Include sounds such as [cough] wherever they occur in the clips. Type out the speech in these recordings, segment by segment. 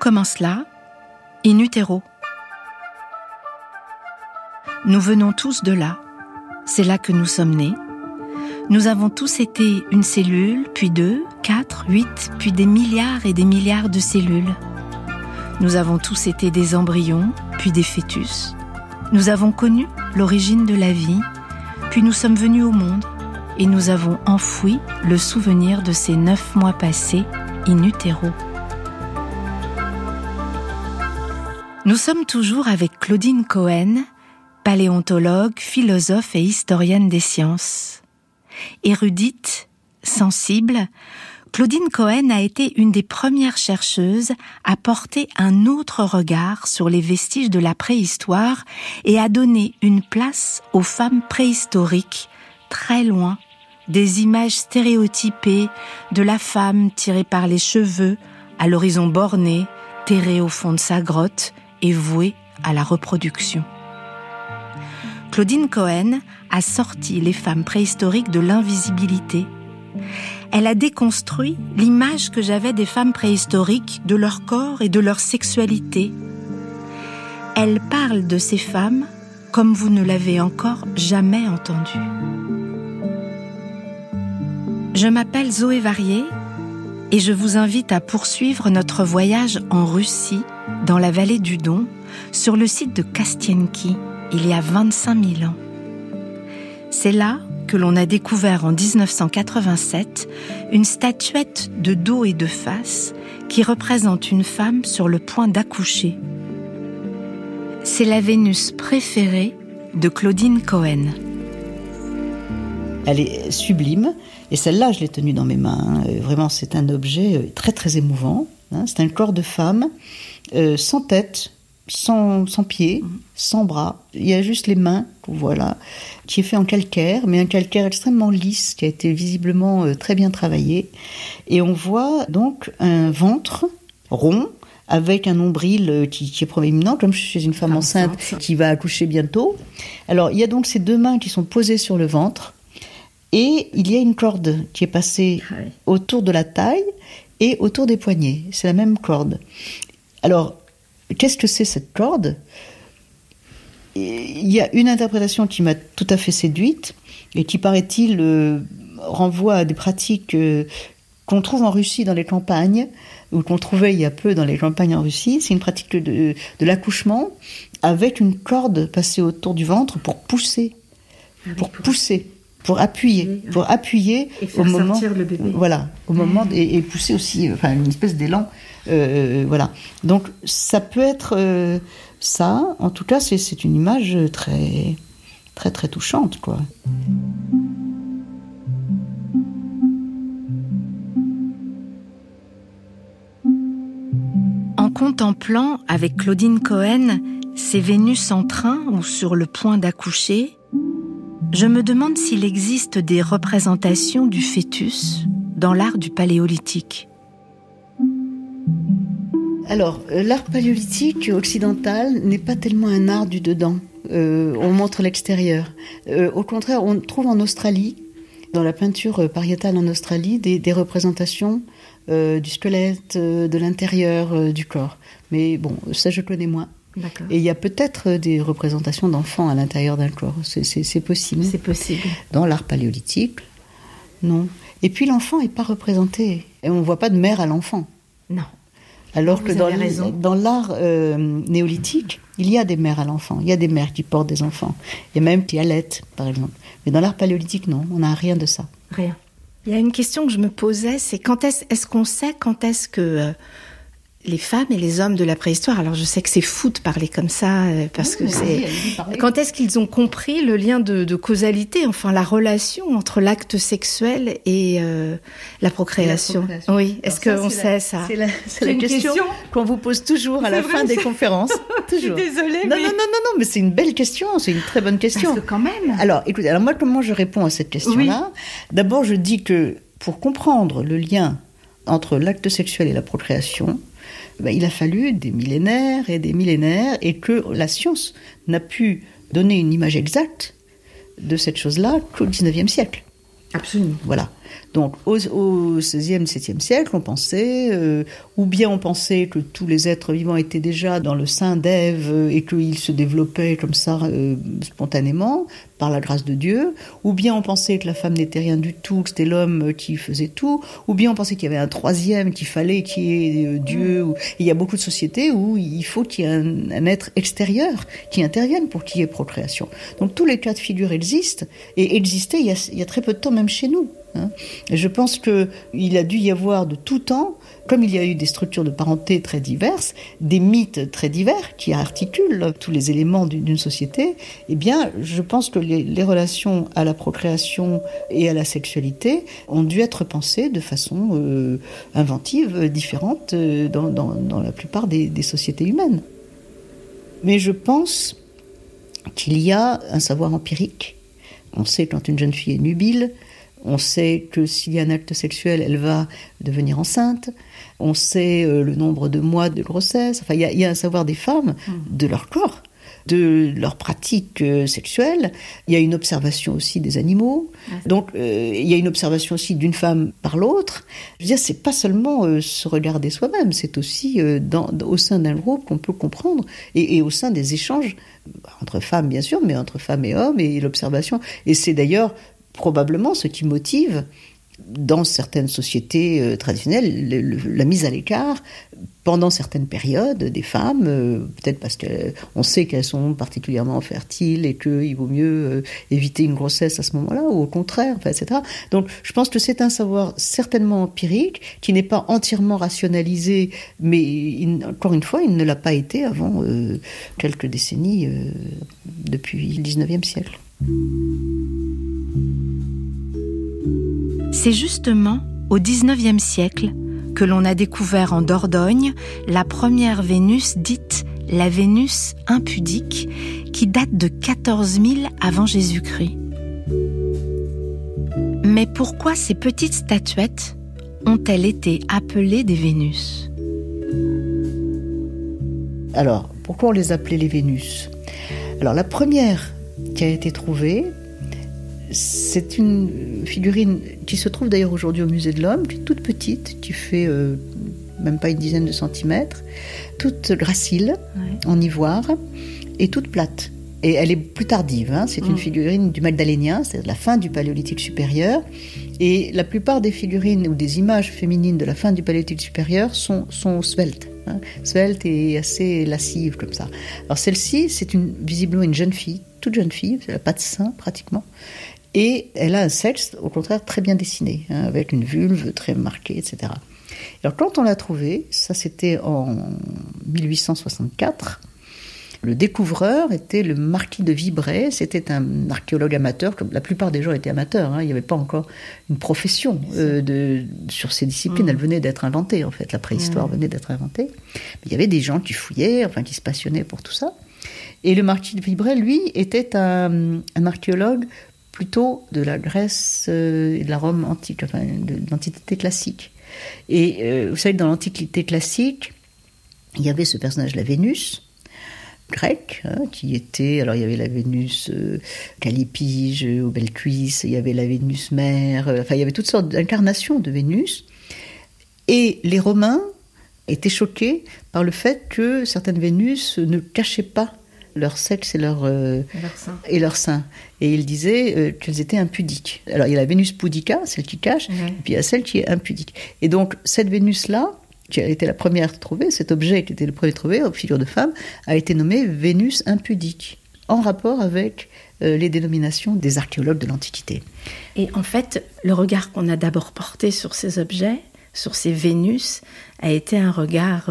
commence là, in utero. Nous venons tous de là. C'est là que nous sommes nés. Nous avons tous été une cellule, puis deux, quatre, huit, puis des milliards et des milliards de cellules. Nous avons tous été des embryons, puis des fœtus. Nous avons connu l'origine de la vie, puis nous sommes venus au monde et nous avons enfoui le souvenir de ces neuf mois passés in utero. Nous sommes toujours avec Claudine Cohen, paléontologue, philosophe et historienne des sciences. Érudite, sensible, Claudine Cohen a été une des premières chercheuses à porter un autre regard sur les vestiges de la préhistoire et à donner une place aux femmes préhistoriques très loin des images stéréotypées de la femme tirée par les cheveux, à l'horizon borné, terrée au fond de sa grotte et vouée à la reproduction. Claudine Cohen a sorti les femmes préhistoriques de l'invisibilité elle a déconstruit l'image que j'avais des femmes préhistoriques, de leur corps et de leur sexualité. Elle parle de ces femmes comme vous ne l'avez encore jamais entendu. Je m'appelle Zoé Varier et je vous invite à poursuivre notre voyage en Russie, dans la vallée du Don, sur le site de Kastienki, il y a 25 000 ans. C'est là que l'on a découvert en 1987 une statuette de dos et de face qui représente une femme sur le point d'accoucher. C'est la Vénus préférée de Claudine Cohen. Elle est sublime et celle-là, je l'ai tenue dans mes mains. Hein. Vraiment, c'est un objet euh, très très émouvant. Hein. C'est un corps de femme euh, sans tête, sans, sans pieds, mhm. sans bras. Il y a juste les mains, voilà, qui est fait en calcaire, mais un calcaire extrêmement lisse, qui a été visiblement euh, très bien travaillé. Et on voit donc un ventre rond, avec un nombril euh, qui, est proéminent, comme je suis une femme enceinte qui va accoucher bientôt. Alors, il y a donc ces deux mains qui sont posées sur le ventre, et il y a une corde qui est passée ah autour de la taille et autour des poignets. C'est la même corde. Alors, Qu'est-ce que c'est cette corde? Il y a une interprétation qui m'a tout à fait séduite et qui, paraît-il, euh, renvoie à des pratiques euh, qu'on trouve en Russie dans les campagnes, ou qu'on trouvait il y a peu dans les campagnes en Russie. C'est une pratique de, l'accouchement avec une corde passée autour du ventre pour pousser. Ah pour, pousser pour appuyer, pour appuyer au moment, le bébé. voilà, au moment et, pousser aussi, enfin une espèce d'élan euh, voilà. Donc ça peut être euh, ça. En tout cas, c'est une image très, très, très touchante, quoi. En contemplant avec Claudine Cohen ces Vénus en train ou sur le point d'accoucher, je me demande s'il existe des représentations du fœtus dans l'art du paléolithique. Alors, euh, l'art paléolithique occidental n'est pas tellement un art du dedans. Euh, on montre l'extérieur. Euh, au contraire, on trouve en Australie, dans la peinture pariétale en Australie, des, représentations du squelette, de l'intérieur du corps. Mais bon, ça je connais moins. Et il y a peut-être des représentations d'enfants à l'intérieur d'un corps. C'est possible. C'est possible. Dans l'art paléolithique, non. Et puis l'enfant n'est pas représenté. Et on ne voit pas de mère à l'enfant. Non. Alors que dans, l'art euh, néolithique, il y a des mères à l'enfant, il y a des mères qui portent des enfants, il y a même qui allaitent, par exemple. Mais dans l'art paléolithique, non, on n'a rien de ça. Rien. Il y a une question que je me posais, c'est quand est-ce, est-ce qu'on sait quand est-ce que euh, les femmes et les hommes de la préhistoire. Alors je sais que c'est fou de parler comme ça euh, parce que c'est. Quand est-ce qu'ils ont compris le lien de, causalité, enfin la relation entre l'acte sexuel et euh, la, procréation? Oui. Est-ce qu'on sait ça? C'est la, question, qu'on vous pose toujours à la fin des conférences. toujours. [laughs] Je suis désolée. Non, non, non, non, non, mais c'est une belle question. C'est une très bonne question. Parce que quand même. Alors, écoutez, alors moi, comment je réponds à cette question-là? D'abord, je dis que pour comprendre le lien entre l'acte sexuel et la procréation, ben, il a fallu des millénaires et des millénaires et que la science n'a pu donner une image exacte de cette chose-là qu'au XIXe siècle. Absolument. Voilà. Donc au, 16e, 17e siècle, on pensait, euh, ou bien on pensait que tous les êtres vivants étaient déjà dans le sein d'Ève euh, et qu'ils se développaient comme ça euh, spontanément, par la grâce de Dieu, ou bien on pensait que la femme n'était rien du tout, que c'était l'homme qui faisait tout, ou bien on pensait qu'il y avait un troisième, qu'il fallait qu'il y ait Dieu. Ou... Il y a beaucoup de sociétés où il faut qu'il y ait un, un être extérieur qui intervienne pour qu'il y ait procréation. Donc tous les cas de figure existent, et existaient il y a, il y a très peu de temps même chez nous. Hein. Je pense qu'il a dû y avoir de tout temps, comme il y a eu des structures de parenté très diverses, des mythes très divers qui articulent tous les éléments d'une société, eh bien, je pense que les, relations à la procréation et à la sexualité ont dû être pensées de façon euh, inventive, différente euh, dans, la plupart des sociétés humaines. Mais je pense qu'il y a un savoir empirique. On sait quand une jeune fille est nubile, on sait que s'il y a un acte sexuel, elle va devenir enceinte. On sait euh, le nombre de mois de grossesse. Enfin, il y, y, a un savoir des femmes de leur corps, de leurs pratiques euh, sexuelles. Il y a une observation aussi des animaux. Donc, euh, il y a une observation aussi d'une femme par l'autre. Je veux dire, c'est pas seulement euh, se regarder soi-même, c'est aussi euh, dans, au sein d'un groupe qu'on peut comprendre et, et au sein des échanges entre femmes, bien sûr, mais entre femmes et hommes et l'observation. Et c'est d'ailleurs probablement ce qui motive dans certaines sociétés euh, traditionnelles le, le, la mise à l'écart pendant certaines périodes des femmes, euh, peut-être parce qu'on sait qu'elles sont particulièrement fertiles et qu'il vaut mieux euh, éviter une grossesse à ce moment-là, ou au contraire, enfin, etc. Donc je pense que c'est un savoir certainement empirique, qui n'est pas entièrement rationalisé, mais encore une fois, il ne l'a pas été avant euh, quelques décennies euh, depuis le 19e siècle. C'est justement au XIXe siècle que l'on a découvert en Dordogne la première Vénus dite la Vénus impudique qui date de 14 000 avant Jésus-Christ. Mais pourquoi ces petites statuettes ont-elles été appelées des Vénus? Alors, pourquoi on les appelait les Vénus? Alors la première qui a été trouvée, c'est une figurine qui se trouve d'ailleurs aujourd'hui au musée de l'homme, qui est toute petite, qui fait euh, même pas une dizaine de centimètres, toute gracile, ouais. en ivoire, et toute plate. Et elle est plus tardive, hein. c'est mmh. une figurine du Magdalénien, c'est la fin du paléolithique supérieur. Et la plupart des figurines ou des images féminines de la fin du paléolithique supérieur sont, sont sveltes. Hein. Svelte et assez lascive comme ça. Alors celle-ci, c'est une, visiblement une jeune fille, toute jeune fille, elle n'a pas de sein pratiquement. Et elle a un sexe, au contraire, très bien dessiné, hein, avec une vulve très marquée, etc. Alors quand on l'a trouvée, ça c'était en 1864, le découvreur était le marquis de Vibray, c'était un archéologue amateur, comme la plupart des gens étaient amateurs, hein, il n'y avait pas encore une profession euh, de, sur ces disciplines, mmh. elle venait d'être inventée en fait, la préhistoire mmh. venait d'être inventée. Mais il y avait des gens qui fouillaient, enfin qui se passionnaient pour tout ça. Et le marquis de Vibray, lui, était un, un archéologue plutôt de la Grèce euh, et de la Rome antique, enfin de, l'Antiquité classique. Et euh, vous savez, dans l'Antiquité classique, il y avait ce personnage, la Vénus, grecque, hein, qui était. Alors, il y avait la Vénus euh, Calipige ou belles cuisses, il y avait la Vénus mère, euh, enfin, il y avait toutes sortes d'incarnations de Vénus. Et les Romains étaient choqués par le fait que certaines Vénus ne cachaient pas leur sexe et leur, euh, leur sein. et leur sein. Et il disait euh, qu'elles étaient impudiques. Alors il y a la Vénus pudica, celle qui cache, mmh. et puis il y a celle qui est impudique. Et donc cette Vénus-là, qui a été la première trouvée, cet objet qui était le premier trouvé, figure de femme, a été nommé Vénus impudique, en rapport avec euh, les dénominations des archéologues de l'Antiquité. Et en fait, le regard qu'on a d'abord porté sur ces objets, sur ces Vénus, a été un regard...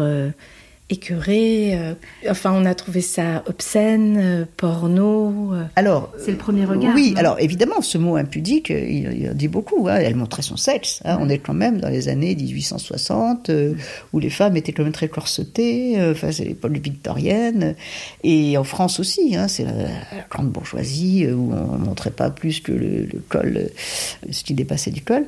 Écœuré. Euh, enfin, on a trouvé ça obscène, euh, porno. Euh. Alors, c'est le premier regard. Oui, alors évidemment, ce mot impudique, il, il dit beaucoup. Hein, elle montrait son sexe. Hein, ouais. On est quand même dans les années 1860, euh, où les femmes étaient quand même très corsetées. Enfin, c'est l'époque victorienne. Et en France aussi, hein, c'est la, la, grande bourgeoisie où on ne montrait pas plus que le, le col, ce qui dépassait du col.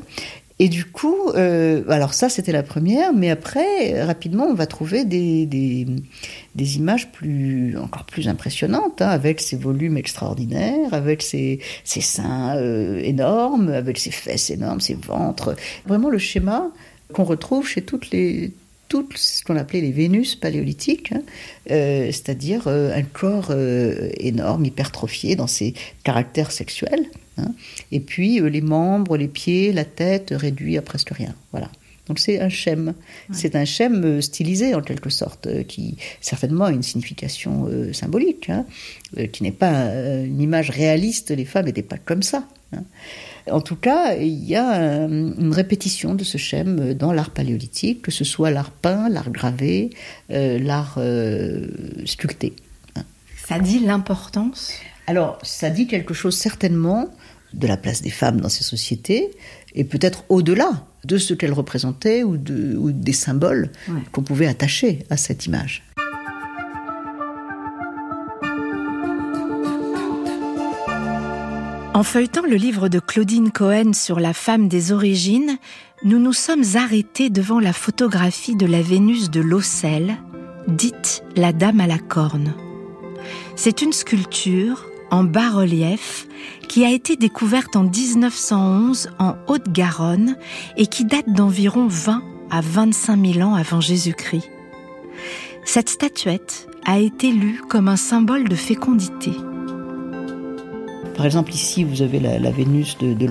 Et du coup, euh, alors ça c'était la première, mais après, rapidement, on va trouver des, des, images plus, encore plus impressionnantes, hein, avec ses volumes extraordinaires, avec ses seins euh, énormes, avec ses fesses énormes, ses ventres. Vraiment le schéma qu'on retrouve chez toutes les, tout ce qu'on appelait les Vénus paléolithiques, hein, euh, c'est-à-dire euh, un corps euh, énorme, hypertrophié dans ses caractères sexuels, hein, et puis les membres, les pieds, la tête réduits à presque rien. Voilà. Donc c'est un schème. C'est un schème stylisé en quelque sorte, qui certainement a une signification symbolique, hein, qui n'est pas une image réaliste. Les femmes n'étaient pas comme ça. En tout cas, il y a euh, une répétition de ce schème dans l'art paléolithique, que ce soit l'art peint, l'art gravé, euh, l'art euh, sculpté. Ça dit l'importance? Alors, ça dit quelque chose certainement de la place des femmes dans ces sociétés, et peut-être au-delà de ce qu'elles représentaient ou, des symboles qu'on pouvait attacher à cette image. En feuilletant le livre de Claudine Cohen sur la femme des origines, nous nous sommes arrêtés devant la photographie de la Vénus de Locelle, dite la Dame à la corne. C'est une sculpture en bas-relief qui a été découverte en 1911 en Haute-Garonne et qui date d'environ 20 à 25 000 ans avant Jésus-Christ. Cette statuette a été lue comme un symbole de fécondité. Par exemple, ici, vous avez la, Vénus de, de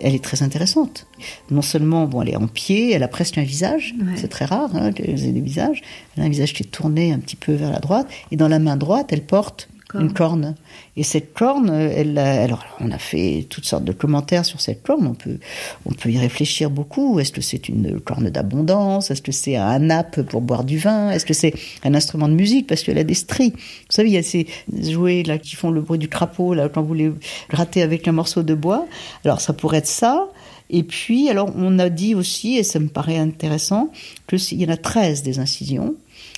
Elle est très intéressante. Non seulement, bon, elle est en pied, elle a presque un visage. C'est très rare hein, qu'elle ait des visages. Elle a un visage qui est tourné un petit peu vers la droite. Et dans la main droite, elle porte une corne. Et cette corne, elle, alors on a fait toutes sortes de commentaires sur cette corne. On peut, on peut y réfléchir beaucoup. Est-ce que c'est une corne d'abondance? Est-ce que c'est un nappe pour boire du vin? Est-ce que c'est un instrument de musique? Parce qu'elle a des stries Vous savez, il y a ces jouets là qui font le bruit du crapaud là quand vous les grattez avec un morceau de bois. Alors ça pourrait être ça. Et puis, alors, on a dit aussi, et ça me paraît intéressant, qu'il y en a 13 des incisions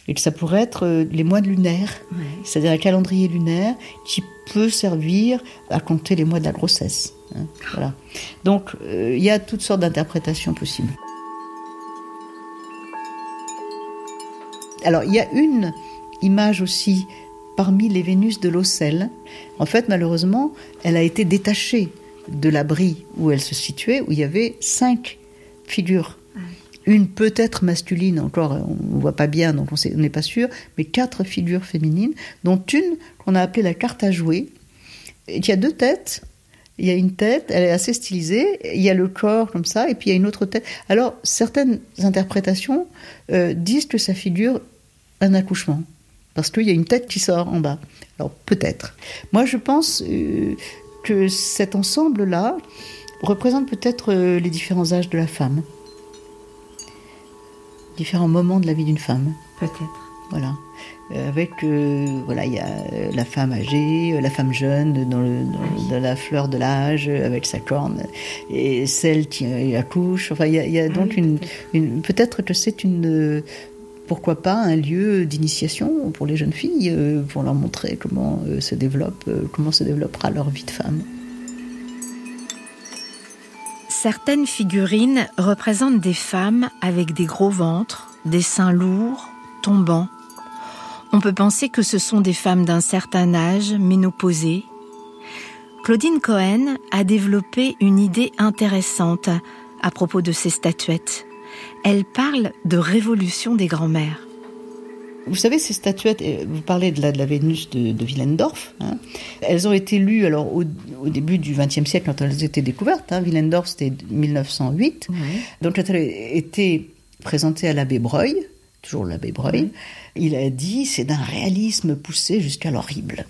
et que ça pourrait être euh, les mois lunaires, c'est-à-dire un calendrier lunaire qui peut servir à compter les mois de la grossesse. Hein, voilà. Donc euh, il y a toutes sortes d'interprétations possibles. Alors il y a une image aussi parmi les Vénus de l'Ocelle. En fait, malheureusement, elle a été détachée de l'abri où elle se situait, où il y avait cinq figures une peut-être masculine, encore on ne voit pas bien, donc on n'est pas sûr, mais quatre figures féminines, dont une qu'on a appelée la carte à jouer, qui a deux têtes. Il y a une tête, elle est assez stylisée, il y a le corps comme ça, et puis il y a une autre tête. Alors, certaines interprétations euh, disent que ça figure un accouchement, parce qu'il y a une tête qui sort en bas. Alors, peut-être. Moi, je pense euh, que cet ensemble-là représente peut-être euh, les différents âges de la femme différents moments de la vie d'une femme. Peut-être. Voilà. Euh, avec, euh, voilà, il y a euh, la femme âgée, la femme jeune, dans, le, dans, la fleur de l'âge, avec sa corne, et celle qui accouche. Enfin, il y a, donc une, une peut-être que c'est une, pourquoi pas un lieu d'initiation pour les jeunes filles, pour leur montrer comment se développe, comment se développera leur vie de femme. Certaines figurines représentent des femmes avec des gros ventres, des seins lourds, tombants. On peut penser que ce sont des femmes d'un certain âge, ménopausées. Claudine Cohen a développé une idée intéressante à propos de ces statuettes. Elle parle de révolution des grands-mères. Vous savez, ces statuettes, vous parlez de la, de la Vénus de, de Willendorf, hein, elles ont été lues alors, au, début du XXe siècle quand elles étaient découvertes. Hein, Willendorf, c'était 1908. Donc, quand elles été présentées à l'abbé Breuil, toujours l'abbé Breuil, il a dit c'est d'un réalisme poussé jusqu'à l'horrible.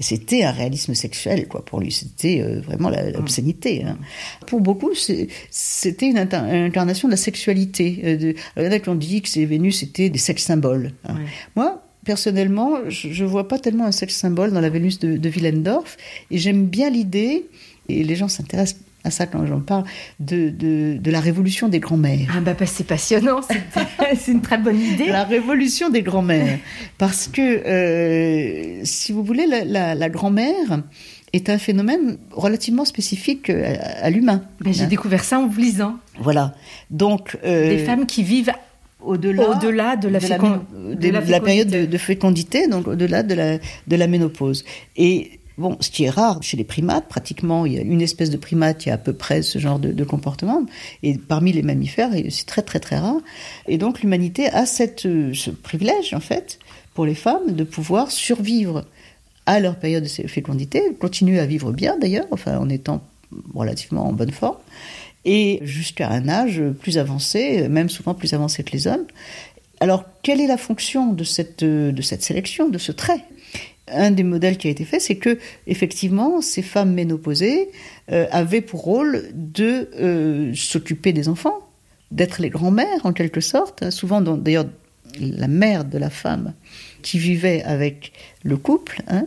Et c'était un réalisme sexuel, quoi, pour lui. C'était euh, vraiment l'obscénité. Hein. Pour beaucoup, c'était une incarnation de la sexualité. Euh, il y en a qui ont dit que ces Vénus étaient des sex symboles. Hein. Moi, personnellement, je ne vois pas tellement un sex symbole dans la Vénus de, de Willendorf. Et j'aime bien l'idée, et les gens s'intéressent à ça quand j'en parle, de, de, la révolution des grands-mères. Ah bah, c'est passionnant, [laughs] c'est une très bonne idée. La révolution des grands-mères. Parce que, euh, si vous voulez, la, la, grand-mère est un phénomène relativement spécifique à, l'humain. Ben, j'ai hein. découvert ça en vous lisant. Voilà. Donc des femmes qui vivent au-delà au-delà de la, de la, période de, fécondité, donc au-delà de la, de la ménopause. Et Bon, ce qui est rare chez les primates, pratiquement, il y a une espèce de primate qui a à peu près ce genre de, comportement, et parmi les mammifères, c'est très très très rare. Et donc l'humanité a cette, ce privilège, en fait, pour les femmes, de pouvoir survivre à leur période de fécondité, continuer à vivre bien d'ailleurs, enfin en étant relativement en bonne forme, et jusqu'à un âge plus avancé, même souvent plus avancé que les hommes. Alors, quelle est la fonction de cette, de cette sélection, de ce trait? Un des modèles qui a été fait, c'est que effectivement, ces femmes ménopausées euh, avaient pour rôle de euh, s'occuper des enfants, d'être les grands-mères en quelque sorte. Souvent, d'ailleurs, la mère de la femme qui vivait avec le couple, hein,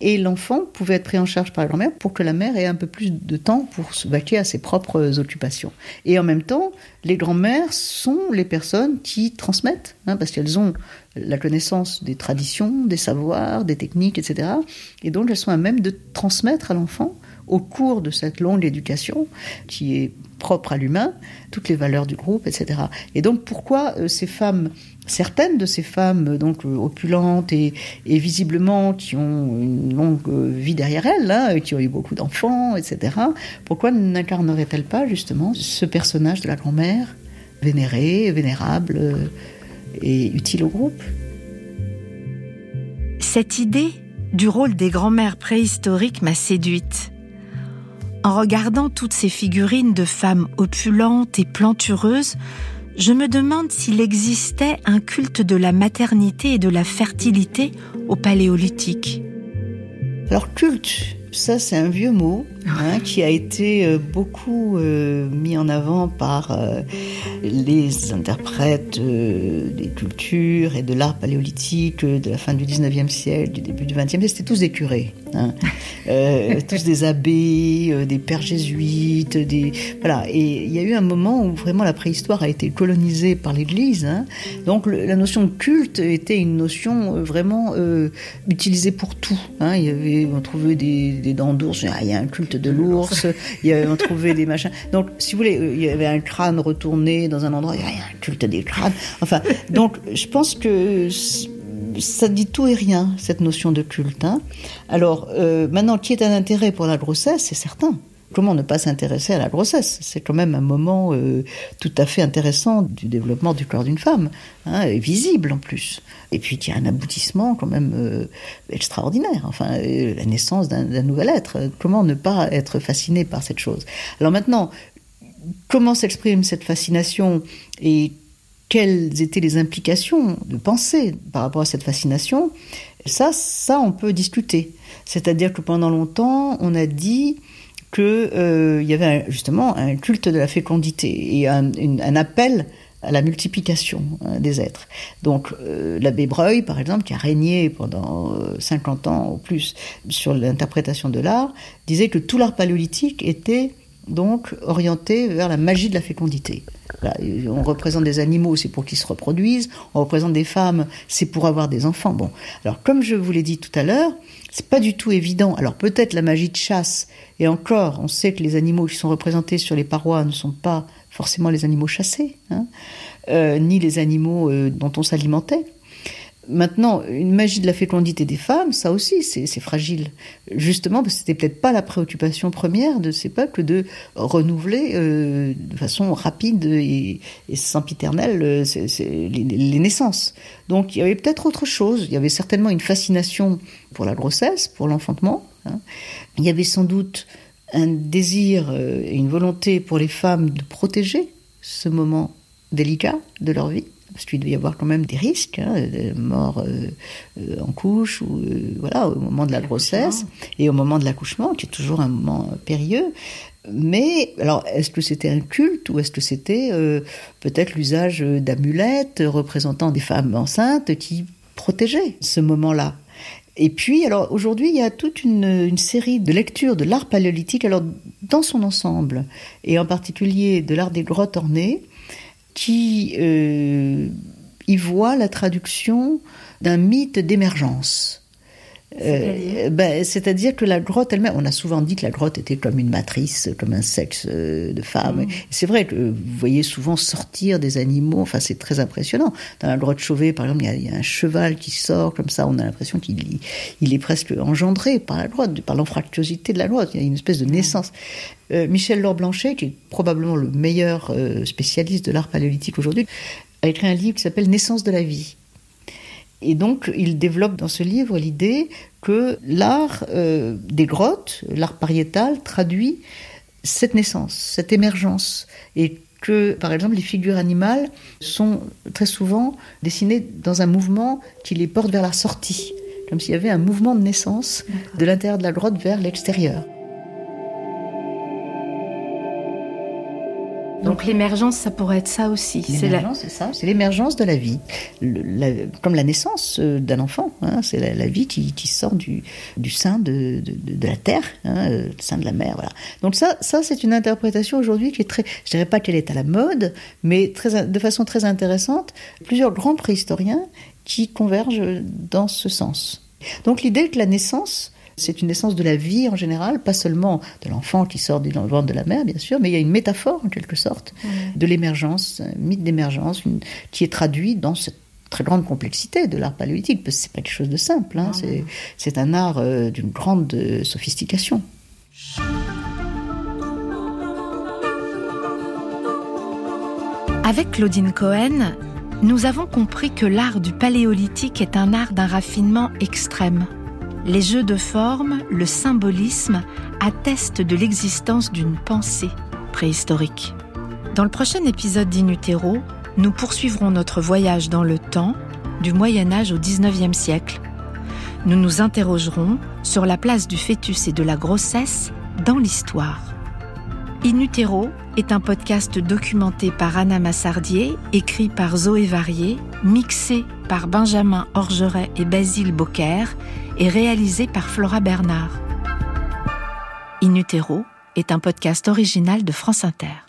et l'enfant pouvait être pris en charge par la grand-mère pour que la mère ait un peu plus de temps pour se vaquer à ses propres occupations. Et en même temps, les grand-mères sont les personnes qui transmettent, hein, parce qu'elles ont la connaissance des traditions, des savoirs, des techniques, etc. Et donc elles sont à même de transmettre à l'enfant au cours de cette longue éducation qui est propre à l'humain, toutes les valeurs du groupe, etc. Et donc pourquoi euh, ces femmes certaines de ces femmes donc euh, opulentes et, visiblement qui ont une longue euh, vie derrière elles, hein, qui ont eu beaucoup d'enfants, etc. Pourquoi n'incarneraient-elles pas justement ce personnage de la grand-mère vénérée, vénérable euh, et utile au groupe? Cette idée du rôle des grand-mères préhistoriques m'a séduite. En regardant toutes ces figurines de femmes opulentes et plantureuses, je me demande s'il existait un culte de la maternité et de la fertilité au paléolithique. Alors culte, ça c'est un vieux mot hein, qui a été euh, beaucoup euh, mis en avant par euh, les interprètes des cultures et de l'art paléolithique de la fin du 19e siècle, du début du 20e siècle. C'était tous des curés, hein. [laughs] tous des abbés, des pères jésuites, des voilà. Et il y a eu un moment où vraiment la préhistoire a été colonisée par l'Église. Hein. Donc la notion de culte était une notion vraiment utilisée pour tout. Il y avait, on trouvait des, des dents d'ours, il y a un culte de l'ours, [laughs] avait, on trouvait des machins. Donc, si vous voulez, il y avait un crâne retourné dans un endroit, il y a un culte des crânes. Enfin, donc, je pense que ça dit tout et rien, cette notion de culte. Hein. Alors, euh, maintenant, qui est un intérêt pour la grossesse, c'est certain. Comment ne pas s'intéresser à la grossesse C'est quand même un moment euh, tout à fait intéressant du développement du corps d'une femme, hein, visible en plus. Et puis il y a un aboutissement quand même euh, extraordinaire, enfin euh, la naissance d'un nouvel être. Comment ne pas être fasciné par cette chose? Alors maintenant, comment s'exprime cette fascination et quelles étaient les implications de pensée par rapport à cette fascination? Ça, ça on peut discuter. C'est-à-dire que pendant longtemps, on a dit qu'il euh, y avait justement un culte de la fécondité et un, appel à la multiplication hein, des êtres. Donc euh, l'abbé Breuil, par exemple, qui a régné pendant 50 euh, ans ou plus sur l'interprétation de l'art, disait que tout l'art paléolithique était donc orienté vers la magie de la fécondité. on représente des animaux, c'est pour qu'ils se reproduisent. On représente des femmes, c'est pour avoir des enfants. Bon, alors comme je vous l'ai dit tout à l'heure, c'est pas du tout évident. Alors peut-être la magie de chasse, et encore, on sait que les animaux qui sont représentés sur les parois ne sont pas forcément les animaux chassés, hein, euh, ni les animaux euh, dont on s'alimentait. Maintenant, une magie de la fécondité des femmes, ça aussi, c'est fragile. Justement, parce que c'était peut-être pas la préoccupation première de ces peuples de renouveler euh, de façon rapide et, sempiternelle euh, les, naissances. Donc, il y avait peut-être autre chose. Il y avait certainement une fascination pour la grossesse, pour l'enfantement. Hein. Il y avait sans doute un désir euh, et une volonté pour les femmes de protéger ce moment délicat de leur vie parce qu'il devait y avoir quand même des risques, hein, de mort euh, euh, en couche, ou euh, voilà, au moment de la grossesse et au moment de l'accouchement, qui est toujours un moment périlleux. Mais alors, est-ce que c'était un culte ou est-ce que c'était peut-être l'usage d'amulettes représentant des femmes enceintes qui protégeaient ce moment-là? Et puis, alors aujourd'hui, il y a toute une, une série de lectures de l'art paléolithique, alors dans son ensemble, et en particulier de l'art des grottes ornées, qui euh, y voit la traduction d'un mythe d'émergence. Euh, ben, c'est-à-dire que la grotte elle-même, on a souvent dit que la grotte était comme une matrice, comme un sexe euh, de femme. Mm. C'est vrai que vous voyez souvent sortir des animaux, enfin c'est très impressionnant. Dans la grotte Chauvet, par exemple, il y, a, un cheval qui sort comme ça, on a l'impression qu'il il est presque engendré par la grotte, par l'anfractuosité de la grotte. Il y a une espèce de mm. naissance. Euh, Michel Laure Blanchet, qui est probablement le meilleur spécialiste de l'art paléolithique aujourd'hui, a écrit un livre qui s'appelle Naissance de la vie. Et donc, il développe dans ce livre l'idée que l'art euh, des grottes, l'art pariétal, traduit cette naissance, cette émergence, et que, par exemple, les figures animales sont très souvent dessinées dans un mouvement qui les porte vers la sortie, comme s'il y avait un mouvement de naissance de l'intérieur de la grotte vers l'extérieur. Donc l'émergence, ça pourrait être ça aussi. L'émergence, c'est ça, c'est l'émergence de la vie. comme la naissance euh, d'un enfant, hein, c'est la, vie qui, sort du, du sein de, de, la terre, hein, euh, sein de la mer. Voilà. Donc ça, ça c'est une interprétation aujourd'hui qui est très, je dirais pas qu'elle est à la mode, mais très, de façon très intéressante. Plusieurs grands préhistoriens qui convergent dans ce sens. Donc l'idée que la naissance c'est une naissance de la vie en général, pas seulement de l'enfant qui sort du ventre de la mère, bien sûr, mais il y a une métaphore en quelque sorte de l'émergence, un mythe d'émergence, qui est traduit dans cette très grande complexité de l'art paléolithique, parce que c'est pas quelque chose de simple, hein, c'est un art euh, d'une grande euh, sophistication. Avec Claudine Cohen, nous avons compris que l'art du paléolithique est un art d'un raffinement extrême. Les jeux de forme, le symbolisme attestent de l'existence d'une pensée préhistorique. Dans le prochain épisode d'Inutero, nous poursuivrons notre voyage dans le temps, du Moyen Âge au XIXe siècle. Nous nous interrogerons sur la place du fœtus et de la grossesse dans l'histoire. Inutero est un podcast documenté par Anna Massardier, écrit par Zoé Varier, mixé par Benjamin Orgeret et Basile Beaucaire et réalisé par Flora Bernard. Inutero est un podcast original de France Inter.